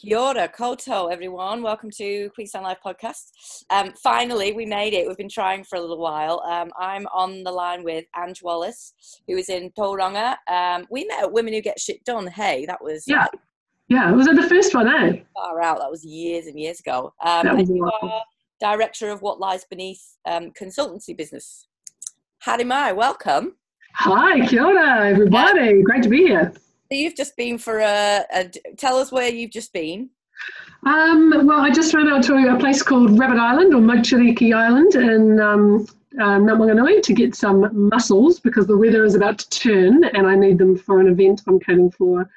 Kia ora, koutou, everyone. Welcome to Queenstown Live podcast. Um, finally, we made it. We've been trying for a little while. Um, I'm on the line with Ange Wallace, who is in Tauranga. Um, we met at Women Who Get Shit Done. Hey, that was yeah, yeah. Was it the first one? Eh? Far out. That was years and years ago. Um, and you are director of What Lies Beneath um, consultancy business. My welcome. Hi, kia ora, everybody. Great to be here. So you've just been for a, a, Tell us where you've just been. Um, well, I just ran out to a place called Rabbit Island or Maungiriki Island in um, uh, to get some mussels because the weather is about to turn and I need them for an event I'm catering for.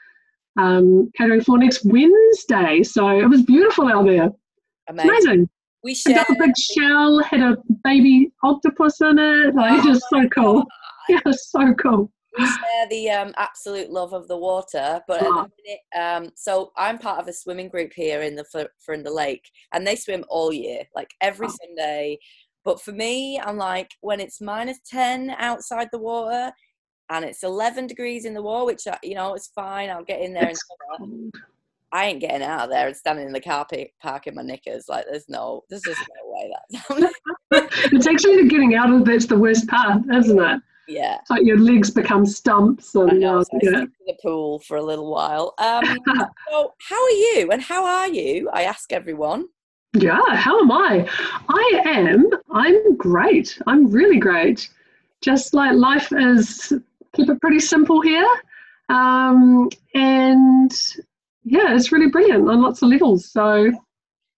Um, catering for next Wednesday. So it was beautiful out there. Amazing. Amazing. We shared... got a big shell, had a baby octopus in it. Like, oh, just so cool. Yeah, so cool we share the um, absolute love of the water, but at the minute, um, so I'm part of a swimming group here in the for in the lake, and they swim all year, like every oh. Sunday. But for me, I'm like when it's minus ten outside the water, and it's 11 degrees in the water, which uh, you know it's fine. I'll get in there it's and I ain't getting out of there and standing in the car park in my knickers. Like there's no, there's just no way that. it's actually the getting out of that's the worst part, isn't it? Yeah. So your legs become stumps and I know, uh, so yeah. in the pool for a little while. Um, so how are you and how are you? I ask everyone. Yeah, how am I? I am. I'm great. I'm really great. Just like life is, keep it pretty simple here. Um, and yeah, it's really brilliant on lots of levels. So,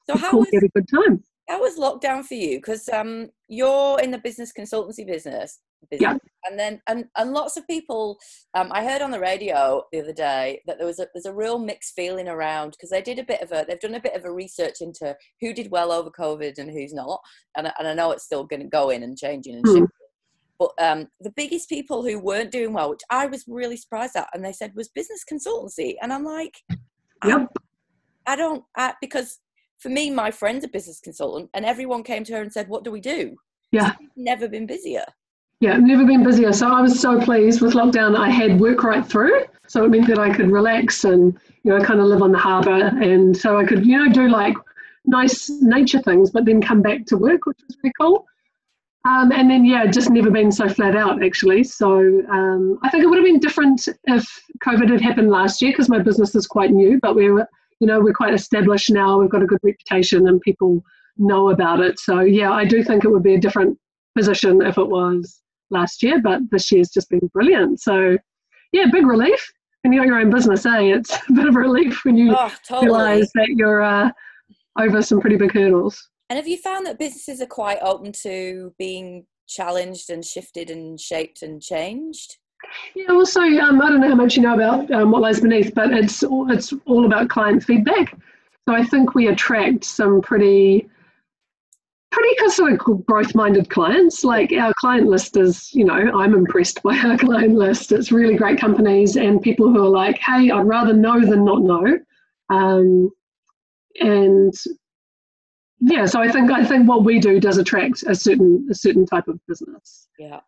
so how was, a good time. How was lockdown for you? Because um, you're in the business consultancy business business. Yeah. And then and, and lots of people um, I heard on the radio the other day that there was a there's a real mixed feeling around because they did a bit of a they've done a bit of a research into who did well over COVID and who's not. And, and I know it's still gonna go in and changing and mm. But um, the biggest people who weren't doing well, which I was really surprised at, and they said was business consultancy. And I'm like, yep. I, I don't, I, because for me, my friend's a business consultant, and everyone came to her and said, "What do we do?" Yeah, so never been busier. Yeah, never been busier. So I was so pleased with lockdown. I had work right through, so it meant that I could relax and you know kind of live on the harbour, and so I could you know do like nice nature things, but then come back to work, which was really cool. Um, and then yeah, just never been so flat out actually. So um, I think it would have been different if COVID had happened last year because my business is quite new, but we're you know we're quite established now. We've got a good reputation and people know about it. So yeah, I do think it would be a different position if it was last year, but this year's just been brilliant. So, yeah, big relief. And you got your own business, eh? It's a bit of a relief when you oh, totally. realize that you're uh, over some pretty big hurdles. And have you found that businesses are quite open to being challenged and shifted and shaped and changed? Yeah, also, um, I don't know how much you know about um, what lies beneath, but it's all, it's all about client feedback. So I think we attract some pretty pretty sort of growth-minded clients. Like our client list is, you know, I'm impressed by our client list. It's really great companies and people who are like, hey, I'd rather know than not know. Um, and yeah, so I think I think what we do does attract a certain a certain type of business. Yeah.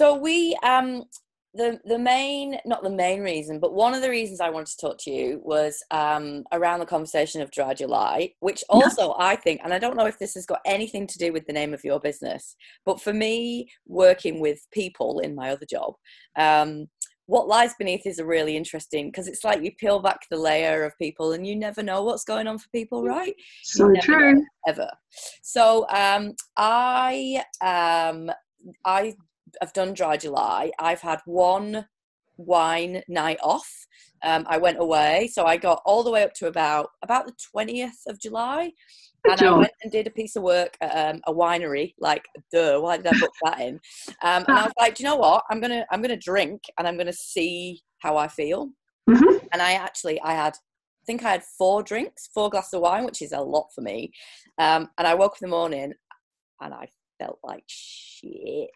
So we um the the main not the main reason but one of the reasons i wanted to talk to you was um, around the conversation of dry july which also i think and i don't know if this has got anything to do with the name of your business but for me working with people in my other job um, what lies beneath is a really interesting because it's like you peel back the layer of people and you never know what's going on for people right? So true. ever. So um, i um, I I've done dry July. I've had one wine night off. Um, I went away, so I got all the way up to about about the twentieth of July, and I went and did a piece of work at um, a winery. Like, duh, why did I book that in? Um, and I was like, do you know what? I'm gonna I'm gonna drink, and I'm gonna see how I feel. Mm-hmm. And I actually I had I think I had four drinks, four glasses of wine, which is a lot for me. Um, and I woke up in the morning, and I felt like shit.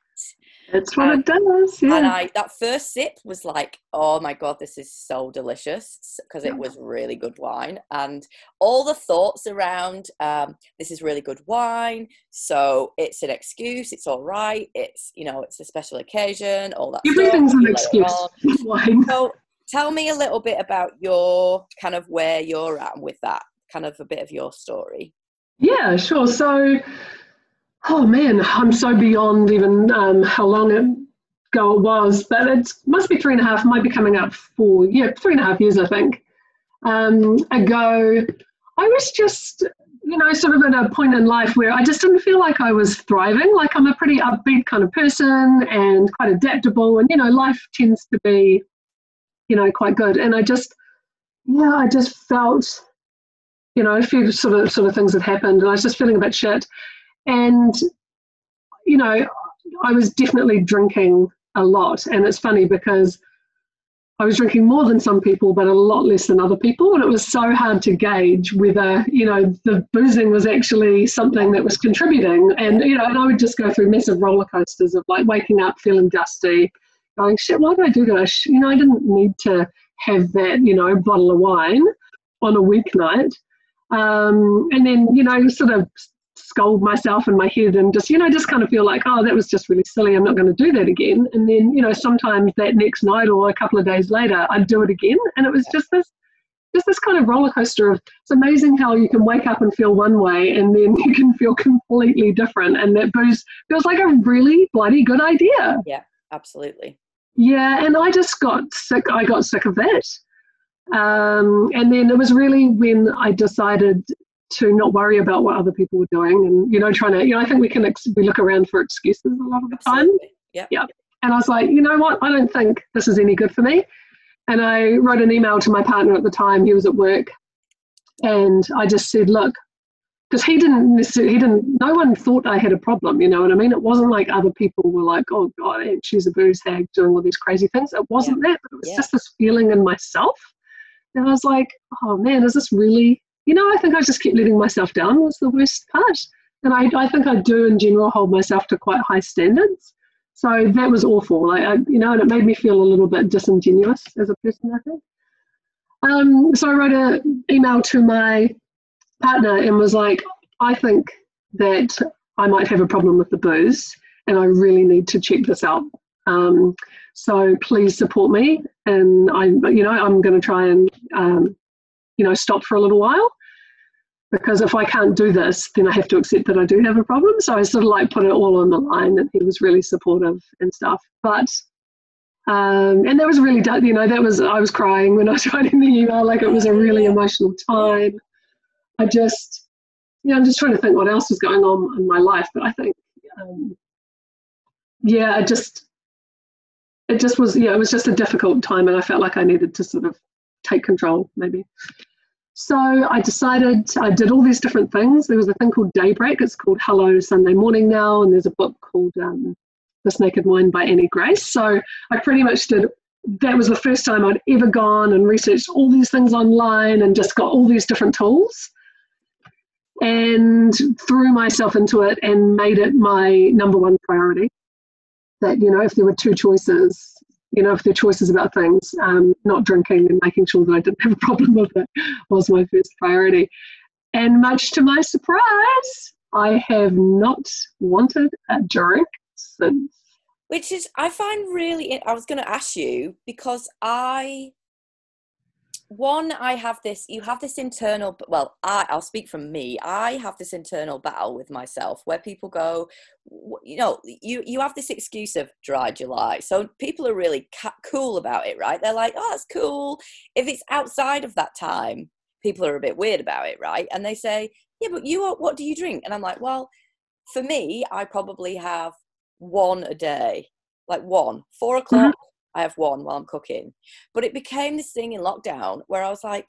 It's what um, it does. Yeah. And I that first sip was like, oh my god, this is so delicious because it was really good wine, and all the thoughts around um, this is really good wine, so it's an excuse. It's all right. It's you know, it's a special occasion. All that. Everything's an excuse. Wine. So tell me a little bit about your kind of where you're at with that, kind of a bit of your story. Yeah, sure. So, oh man, I'm so beyond even um, how long ago it was, but it must be three and a half, might be coming up for, yeah, three and a half years, I think, um, ago. I was just, you know, sort of at a point in life where I just didn't feel like I was thriving. Like I'm a pretty upbeat kind of person and quite adaptable, and, you know, life tends to be, you know, quite good. And I just, yeah, I just felt you know, a few sort of sort of things had happened, and I was just feeling a bit shit. And you know, I was definitely drinking a lot, and it's funny because I was drinking more than some people, but a lot less than other people, and it was so hard to gauge whether you know the boozing was actually something that was contributing. And you know, and I would just go through massive roller coasters of like waking up feeling dusty, going shit, why did I do that? You know, I didn't need to have that you know bottle of wine on a weeknight um, and then, you know, sort of scold myself in my head and just, you know, just kind of feel like, oh, that was just really silly. I'm not going to do that again. And then, you know, sometimes that next night or a couple of days later, I'd do it again. And it was just this, just this kind of roller coaster of it's amazing how you can wake up and feel one way and then you can feel completely different. And that booze feels like a really bloody good idea. Yeah, absolutely. Yeah. And I just got sick. I got sick of that. Um, and then it was really when I decided to not worry about what other people were doing and, you know, trying to, you know, I think we can, ex- we look around for excuses a lot of the time. Yeah. Yeah. And I was like, you know what? I don't think this is any good for me. And I wrote an email to my partner at the time. He was at work. And I just said, look, because he didn't necessarily, he didn't, no one thought I had a problem, you know what I mean? It wasn't like other people were like, oh God, she's a booze hag doing all these crazy things. It wasn't yeah. that, but it was yeah. just this feeling in myself and I was like, oh man, is this really, you know, I think I just kept letting myself down was the worst part. And I, I think I do in general hold myself to quite high standards. So that was awful. Like, I, you know, and it made me feel a little bit disingenuous as a person, I think. Um, so I wrote an email to my partner and was like, I think that I might have a problem with the booze and I really need to check this out. Um, so please support me, and I, you know, I'm going to try and, um, you know, stop for a little while because if I can't do this, then I have to accept that I do have a problem. So I sort of like put it all on the line, and he was really supportive and stuff. But um, and that was really, you know, that was I was crying when I was writing the email. Like it was a really emotional time. I just, you know, I'm just trying to think what else was going on in my life. But I think, um, yeah, I just it just was yeah it was just a difficult time and i felt like i needed to sort of take control maybe so i decided i did all these different things. There was a thing called daybreak. It's called hello sunday morning now and there's a book called um, this naked mind by annie grace. So i pretty much did that was the first time i'd ever gone and researched all these things online and just got all these different tools. And threw myself into it and made it my number one priority. That you know if there were two choices you know if there are choices about things um, not drinking and making sure that i didn't have a problem with it was my first priority. And much to my surprise i have not wanted a drink since. Which is i find really i was going to ask you because i one i have this you have this internal well i i'll speak from me. I have this internal battle with myself where people go you know you you have this excuse of dry july. So people are really ca- cool about it right? They're like oh that's cool. If it's outside of that time people are a bit weird about it right? And they say yeah but you are, what do you drink? And i'm like well for me i probably have one a day like one four o'clock mm-hmm I have one while I'm cooking. But it became this thing in lockdown where I was like,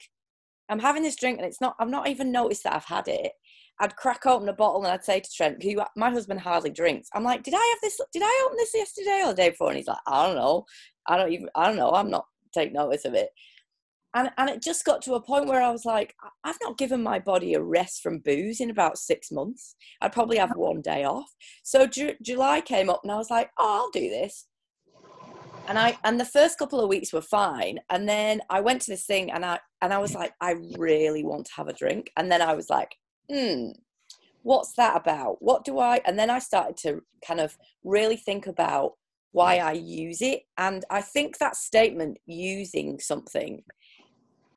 I'm having this drink and it's not, I've not even noticed that I've had it. I'd crack open a bottle and I'd say to Trent, who my husband hardly drinks, I'm like, did I have this, did I open this yesterday or the day before? And he's like, I don't know. I don't even, I don't know. I'm not take notice of it. And, and it just got to a point where I was like, I've not given my body a rest from booze in about six months. I'd probably have one day off. So Ju- July came up and I was like, oh, I'll do this and I and the first couple of weeks were fine, and then I went to this thing, and I and I was like, I really want to have a drink, and then I was like, hmm, what's that about? What do I? And then I started to kind of really think about why I use it. And I think that statement, using something,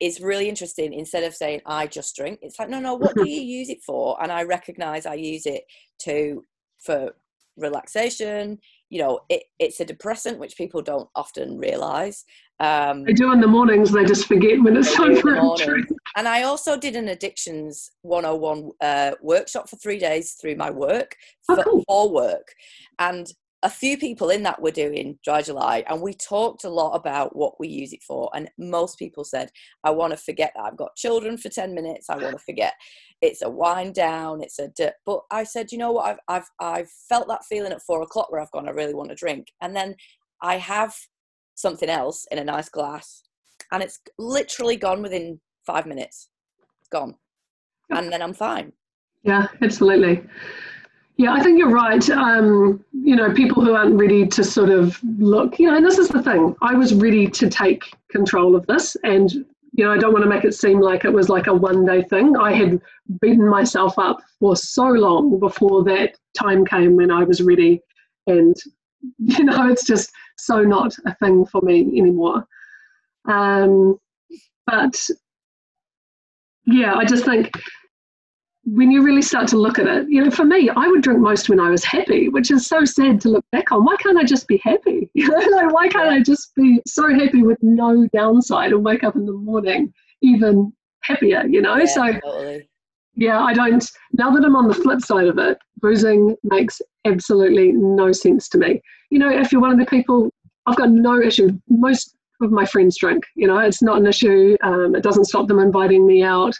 is really interesting instead of saying I just drink. It's like, no, no, what do you use it for? And I recognize I use it to for relaxation. You know, it, it's a depressant, which people don't often realize. Um, they do in the mornings, they just forget when it's time for a drink. And I also did an addictions 101 uh, workshop for three days through my work oh, cool. for work. And a few people in that were doing dry July, and we talked a lot about what we use it for. And most people said, I want to forget that I've got children for 10 minutes. I want to forget it's a wind down. It's a, but I said, you know what? I've, I've, I've felt that feeling at four o'clock where I've gone, I really want to drink. And then I have something else in a nice glass, and it's literally gone within five minutes. It's gone. And then I'm fine. Yeah, absolutely. Yeah, I think you're right. Um, you know, people who aren't ready to sort of look, you know, and this is the thing. I was ready to take control of this, and you know, I don't want to make it seem like it was like a one day thing. I had beaten myself up for so long before that time came when I was ready, and you know, it's just so not a thing for me anymore. Um, but yeah, I just think when you really start to look at it, you know, for me, I would drink most when I was happy, which is so sad to look back on. Why can't I just be happy? You know, like, why can't I just be so happy with no downside and wake up in the morning even happier, you know? Yeah, so, totally. yeah, I don't, now that I'm on the flip side of it, boozing makes absolutely no sense to me. You know, if you're one of the people, I've got no issue. Most of my friends drink, you know, it's not an issue. Um, it doesn't stop them inviting me out.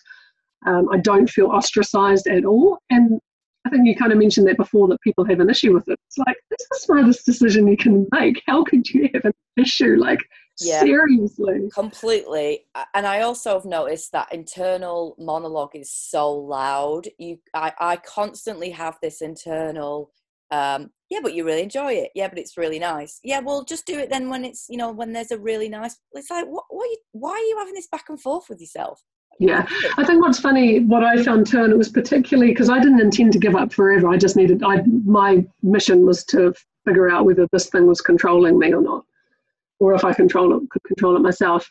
Um, I don't feel ostracized at all. And I think you kind of mentioned that before that people have an issue with it. It's like, that's the smartest decision you can make. How could you have an issue? Like, Yeah. seriously. completely and i also have noticed that internal monologue is so loud you i, I constantly have this internal um yeah but you really enjoy it yeah but it's really nice yeah well just do it then when it's you know when there's a really nice it's like what, what you, why are you having this back and forth with yourself Yeah. I think what's funny, what I found too, and it was particularly because I didn't intend to give up forever. I just needed, I my mission was to figure out whether this thing was controlling me or not, or if I control it, could control it myself.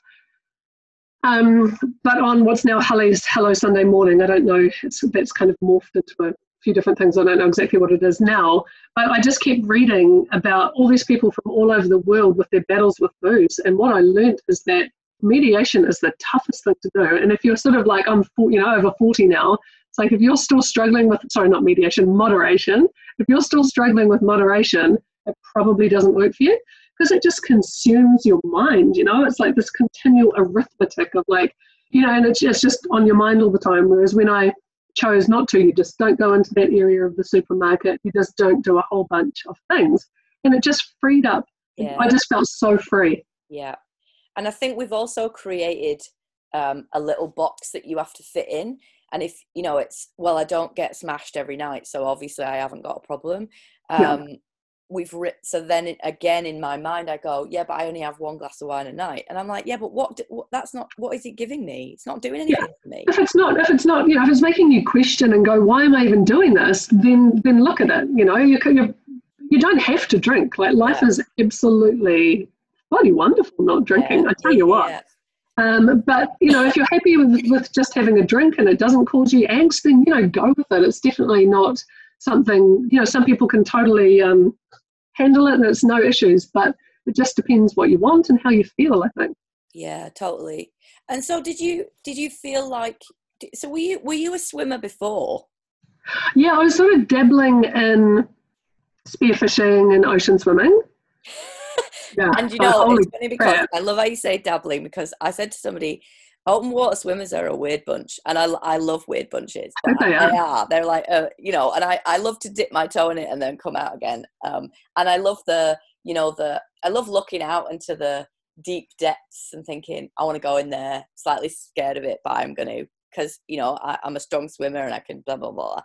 Um, but on what's now Hello's Hello Sunday Morning, I don't know. It's that's kind of morphed into a few different things. I don't know exactly what it is now. But I just kept reading about all these people from all over the world with their battles with booze, and what I learned is that mediation is the toughest thing to do. And if you're sort of like I'm, 40, you know, over forty now, it's like if you're still struggling with, sorry, not mediation, moderation. If you're still struggling with moderation, it probably doesn't work for you because it just consumes your mind. You know, it's like this continual arithmetic of like, you know, and it's just, it's just on your mind all the time. Whereas when I chose not to, you just don't go into that area of the supermarket. You just don't do a whole bunch of things, and it just freed up. yeah I just felt so free. Yeah. And I think we've also created um, a little box that you have to fit in. And if, you know, it's, well, I don't get smashed every night. So obviously I haven't got a problem. Yeah. Um, We've writ so then again in my mind I go yeah but I only have one glass of wine a night and I'm like yeah but what, d- what that's not what is it giving me it's not doing anything for me If it's not, if it's not, you know, if it's making you question and go, why am I even doing this? Then, then look at it. You know, you can, you, you don't have to drink. Like life is absolutely bloody wonderful not drinking. Yeah. I tell you what. Yeah. Um, but you know, if you're happy with, with just having a drink and it doesn't cause you angst, then you know, go with it. It's definitely not something. You know, some people can totally um, handle it and it's no issues, but it just depends what you want and how you feel. I think. Yeah, totally. And so, did you did you feel like? So, were you were you a swimmer before? Yeah, I was sort of dabbling in spearfishing and ocean swimming. Yeah, And you know, it's funny because crap. I love how you say dabbling because I said to somebody, open water swimmers are a weird bunch, and I I love weird bunches. They are. they are. They're like, uh, you know, and I I love to dip my toe in it and then come out again. Um, and I love the you know the I love looking out into the deep depths and thinking I want to go in there. Slightly scared of it, but I'm going to because you know I, I'm a strong swimmer and I can blah blah blah.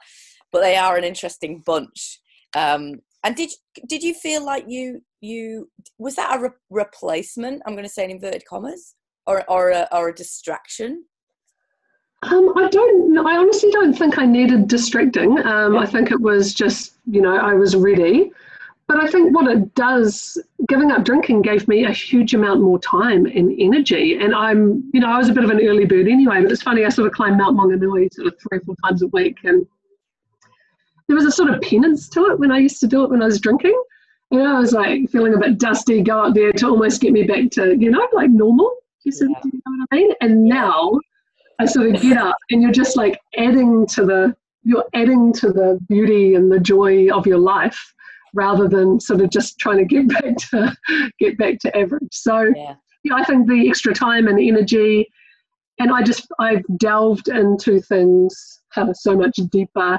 But they are an interesting bunch. Um, and did did you feel like you you was that a re- replacement? I'm going to say in inverted commas, or or a, or a distraction. Um, I don't. I honestly don't think I needed distracting. Um, I think it was just, you know, I was ready. but I think what it does, giving up drinking gave me a huge amount more time and energy. And I'm, you know, I was a bit of an early bird anyway, but it's funny, I sort of climb Mount Maunganui sort of three or four times a week. And there was a sort of penance to it when I used to do it when I was drinking. You know, I was like feeling a bit dusty, go up there to almost get me back to, you know, like normal. You, sort of, you know what I mean? And now I sort of get up and you're just like adding to the, you're adding to the beauty and the joy of your life rather than sort of just trying to get back to get back to average. So yeah. yeah, I think the extra time and energy, and I just I've delved into things uh, so much deeper.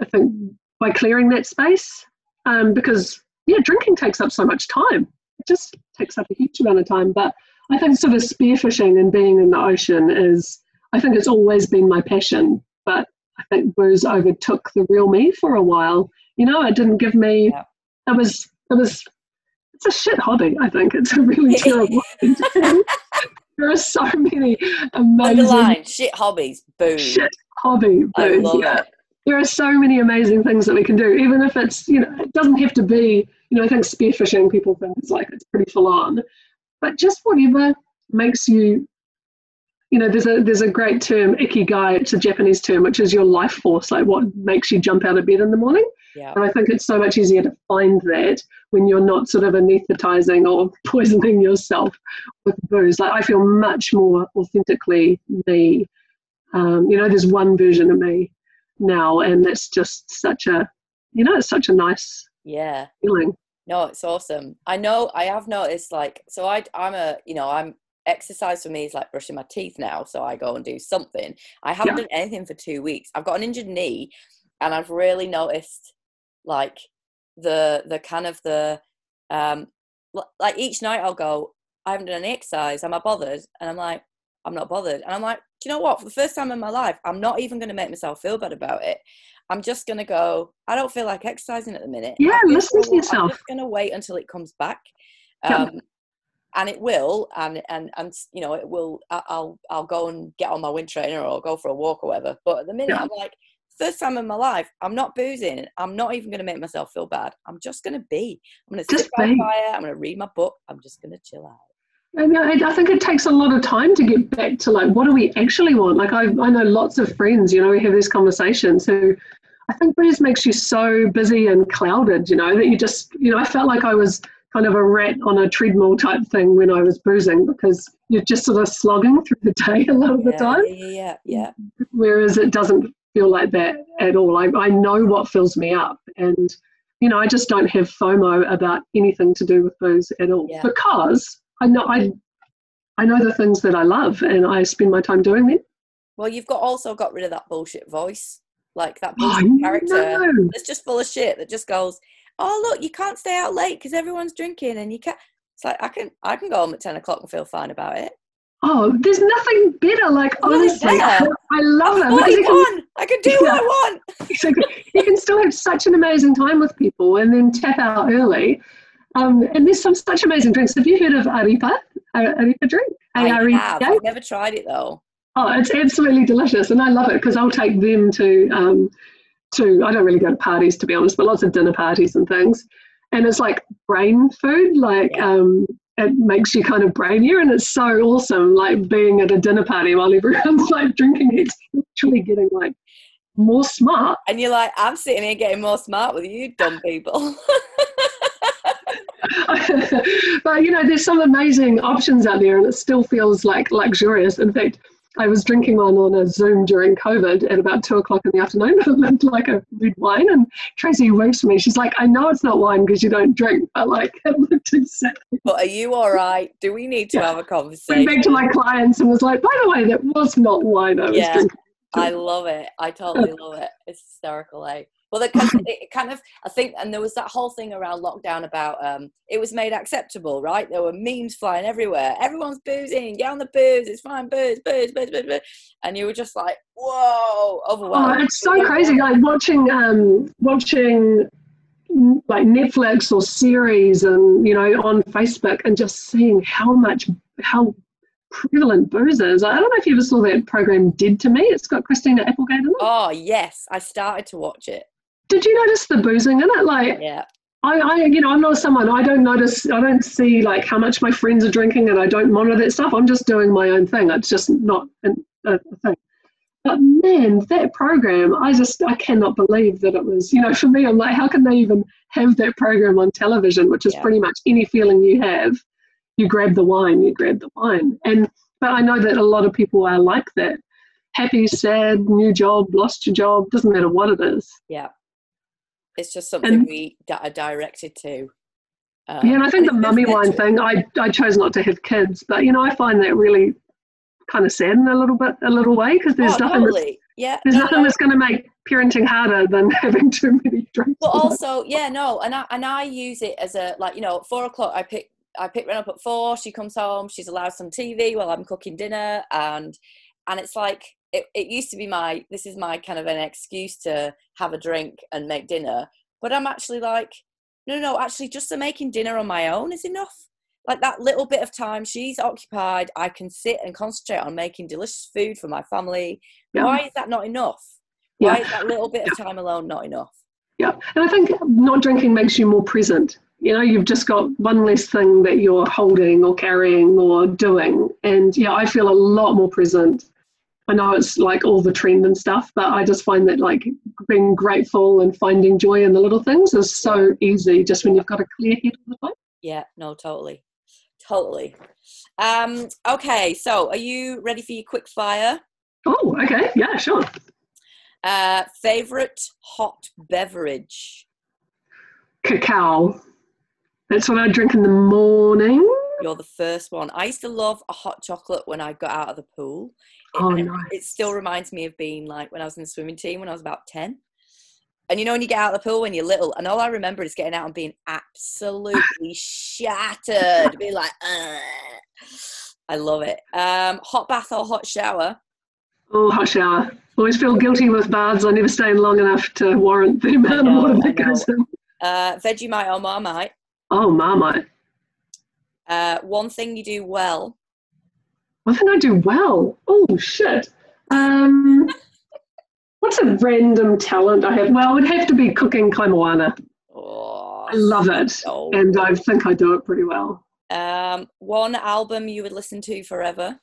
I think by clearing that space, um, because yeah, drinking takes up so much time. It just takes up a huge amount of time. But I think sort of spearfishing and being in the ocean is, I think it's always been my passion. But I think booze overtook the real me for a while you know, it didn't give me. Yeah. It was. It was. It's a shit hobby. I think it's a really terrible. Thing. There are so many amazing Underline, shit hobbies. Boom. Shit hobby. Boom. I love yeah. it. There are so many amazing things that we can do, even if it's you know it doesn't have to be you know I think spearfishing people think it's like it's pretty full on, but just whatever makes you you know, there's a there's a great term, ikigai. It's a Japanese term, which is your life force, like what makes you jump out of bed in the morning. Yeah. And I think it's so much easier to find that when you're not sort of anesthetizing or poisoning yourself with booze. Like I feel much more authentically me. Um, you know, there's one version of me now, and it's just such a, you know, it's such a nice yeah feeling. No, it's awesome. I know I have noticed like so I I'm a you know I'm exercise for me is like brushing my teeth now. So I go and do something. I haven't yeah. done anything for two weeks. I've got an injured knee and I've really noticed like the the kind of the um like each night I'll go, I haven't done any exercise, am I bothered? And I'm like, I'm not bothered. And I'm like, do you know what? For the first time in my life, I'm not even going to make myself feel bad about it. I'm just going to go, I don't feel like exercising at the minute. Yeah, listen to yourself. I'm just going to wait until it comes back. Um, and it will and and and you know it will i'll i'll go and get on my wind trainer or go for a walk or whatever but at the minute yeah. i'm like first time in my life i'm not boozing i'm not even going to make myself feel bad i'm just going to be i'm going to sit by fire i'm going to read my book i'm just going to chill out and I think it takes a lot of time to get back to like what do we actually want. Like I, I know lots of friends, you know, we have these conversations who I think booze makes you so busy and clouded, you know, that you just, you know, I felt like I was kind of a rat on a treadmill type thing when I was boozing because you're just sort of slogging through the day a lot of the yeah, time. Yeah, yeah, yeah. Whereas it doesn't feel like that at all. I, I know what fills me up and you know, I just don't have FOMO about anything to do with booze at all yeah. because I know I I know the things that I love and I spend my time doing them. Well, you've got also got rid of that bullshit voice, like that oh, bullshit oh, character no. that's just full of shit that just goes, oh look, you can't stay out late because everyone's drinking, and you can't. It's like I can I can go home at ten o'clock and feel fine about it. Oh, there's nothing better. Like honestly, I, I love. Because can, I can do what I want. exactly. You can still have such an amazing time with people, and then tap out early. Um, and there's some such amazing drinks. Have you heard of Arepa? Arepa drink? I have. I've never tried it though. Oh, it's absolutely delicious, and I love it because I'll take them to um, to I don't really go to parties to be honest, but lots of dinner parties and things. And it's like brain food, like yeah. um, it makes you kind of brainier, and it's so awesome, like being at a dinner party while everyone's like drinking it, actually getting like more smart. And you're like, I'm sitting here getting more smart with you, dumb people. but you know, there's some amazing options out there, and it still feels like luxurious. In fact, I was drinking one on a Zoom during COVID at about two o'clock in the afternoon. It looked like a red wine. And Tracy for me. She's like, I know it's not wine because you don't drink, but like it looked exactly. But are you all right? Do we need to yeah. have a conversation? Went back to my clients and was like, by the way, that was not wine I was yeah, drinking. I love it. I totally love it. It's hysterical, eh? Well, it kind, of, it kind of, I think, and there was that whole thing around lockdown about um, it was made acceptable, right? There were memes flying everywhere. Everyone's boozing, get on the booze, it's fine, booze, booze, booze, booze, booze. And you were just like, whoa, overwhelmed. Oh, it's so crazy. Like watching, um, watching like Netflix or series and, you know, on Facebook and just seeing how much, how prevalent booze is. I don't know if you ever saw that program Dead to Me. It's got Christina Applegate in it. Oh, yes. I started to watch it did you notice the boozing in it? Like, yeah. I, I, you know, I'm not someone. I don't notice. I don't see like how much my friends are drinking, and I don't monitor that stuff. I'm just doing my own thing. It's just not a, a thing. But man, that program, I just I cannot believe that it was. You know, for me, I'm like, how can they even have that program on television, which is Yeah. pretty much any feeling you have, you grab the wine, you grab the wine. And but I know that a lot of people are like that. Happy, sad, new job, lost your job, doesn't matter what it is. Yeah. It's just something And- we that are directed to. Um, Yeah, and I think the mummy wine thing, I, I chose not to have kids, but you know, I find that really kind of sad in a little bit, a little way, because there's oh, nothing totally. Yeah. there's no, nothing no. that's going to make parenting harder than having too many drinks. But also, yeah, no, and I and I use it as a like you know, at four o'clock I pick I pick Ren up at four. She comes home. She's allowed some TV while I'm cooking dinner, and and it's like it, it used to be my this is my kind of an excuse to have a drink and make dinner. But I'm actually like, no, no, actually, just the making dinner on my own is enough. Like that little bit of time she's occupied, I can sit and concentrate on making delicious food for my family. Yeah. Why is that not enough? Yeah. Why is that little bit of time alone not enough? Yeah, and I think not drinking makes you more present. You know, you've just got one less thing that you're holding or carrying or doing. And yeah, I feel a lot more present. I know it's like all the trend and stuff, but I just find that like being grateful and finding joy in the little things is so easy just when you've got a clear head all the time. Yeah, no, totally. Totally. Um, okay, so are you ready for your quick fire? Oh, okay. Yeah, sure. Uh, favorite hot beverage? Cacao. That's what I drink in the morning. You're the first one. I used to love a hot chocolate when I got out of the pool. It, Oh, and nice. it still reminds me of being like when I was in the swimming team when I was about 10. And you know, when you get out of the pool when you're little, and all I remember is getting out and being absolutely shattered, being like, Ugh. I love it. Um, hot bath or hot shower? Oh, hot shower. Always feel guilty with baths. I never stay in long enough to warrant the amount know, of water that goes in. Uh, Vegemite or Marmite? Oh, Marmite. Uh, one thing you do well. I think I do well. Oh, shit. Um, what's a random talent I have? Well, it would have to be cooking kaimoana. Oh, I love it. so And I think I do it pretty well. Um, one album you would listen to forever.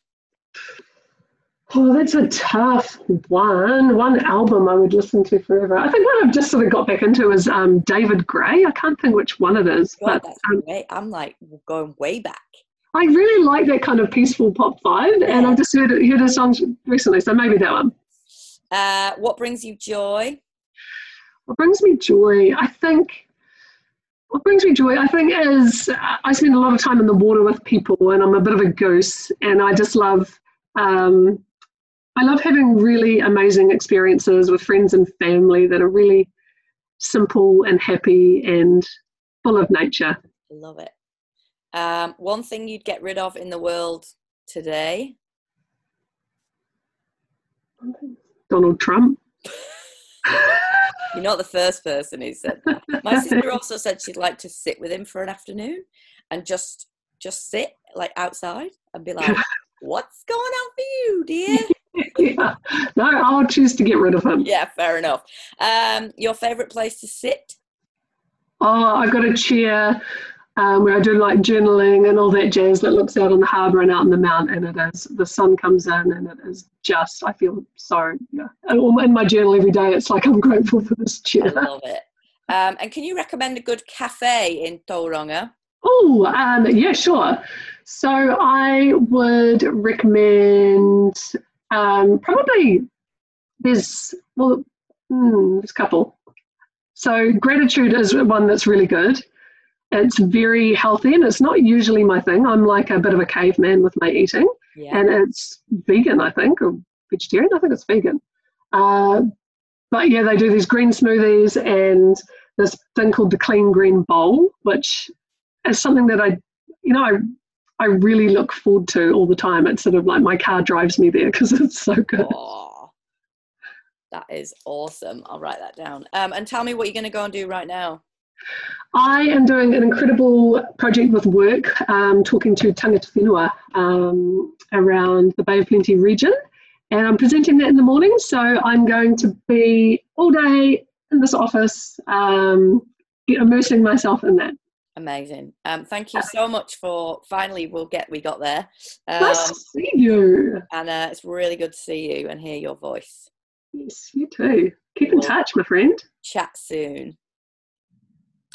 Oh, that's a tough one. One album I would listen to forever. I think what I've just sort of got back into is um, David Gray. I can't think which one it is, God, but that's um, great. I'm like going way back. I really like that kind of peaceful pop vibe, and I've just heard heard his songs recently, so maybe that one. Uh, what brings you joy? What brings me joy, I think. What brings me joy, I think, is uh, I spend a lot of time in the water with people, and I'm a bit of a goose, and I just love. Um, I love having really amazing experiences with friends and family that are really simple and happy and full of nature. I love it. Um, one thing you'd get rid of in the world today? Donald Trump. You're not the first person who said that. My sister also said she'd like to sit with him for an afternoon and just just sit like outside and be like, "What's going on for you, dear?" yeah. No, I'll choose to get rid of him. yeah, fair enough. Um, your favorite place to sit? Oh, I've got a chair um, where I do like journaling and all that jazz that looks out on the harbour and out on the mount, and it is the sun comes in, and it is just I feel so yeah. In my journal every day, it's like I'm grateful for this I love it. Um, and can you recommend a good cafe in Tauranga? Oh, um, yeah, sure. So I would recommend um, probably there's well, hmm, there's a couple. So gratitude is one that's really good. It's very healthy, and it's not usually my thing. I'm like a bit of a caveman with my eating, Yeah. and it's vegan, I think, or vegetarian. I think it's vegan. Uh, but yeah, they do these green smoothies and this thing called the Clean Green Bowl, which is something that I, you know, I, I really look forward to all the time. It's sort of like my car drives me there because it's so good. Oh, that is awesome. I'll write that down. Um, and tell me what you're going to go and do right now. I am doing an incredible project with work, um, talking to tangata whenua um, around the Bay of Plenty region. And I'm presenting that in the morning. So I'm going to be all day in this office, um, immersing myself in that. Amazing. Um, thank you so much for finally we'll get we got there. Um, nice to see you. And uh, it's really good to see you and hear your voice. Yes, you too. Keep in touch, my friend. Chat soon.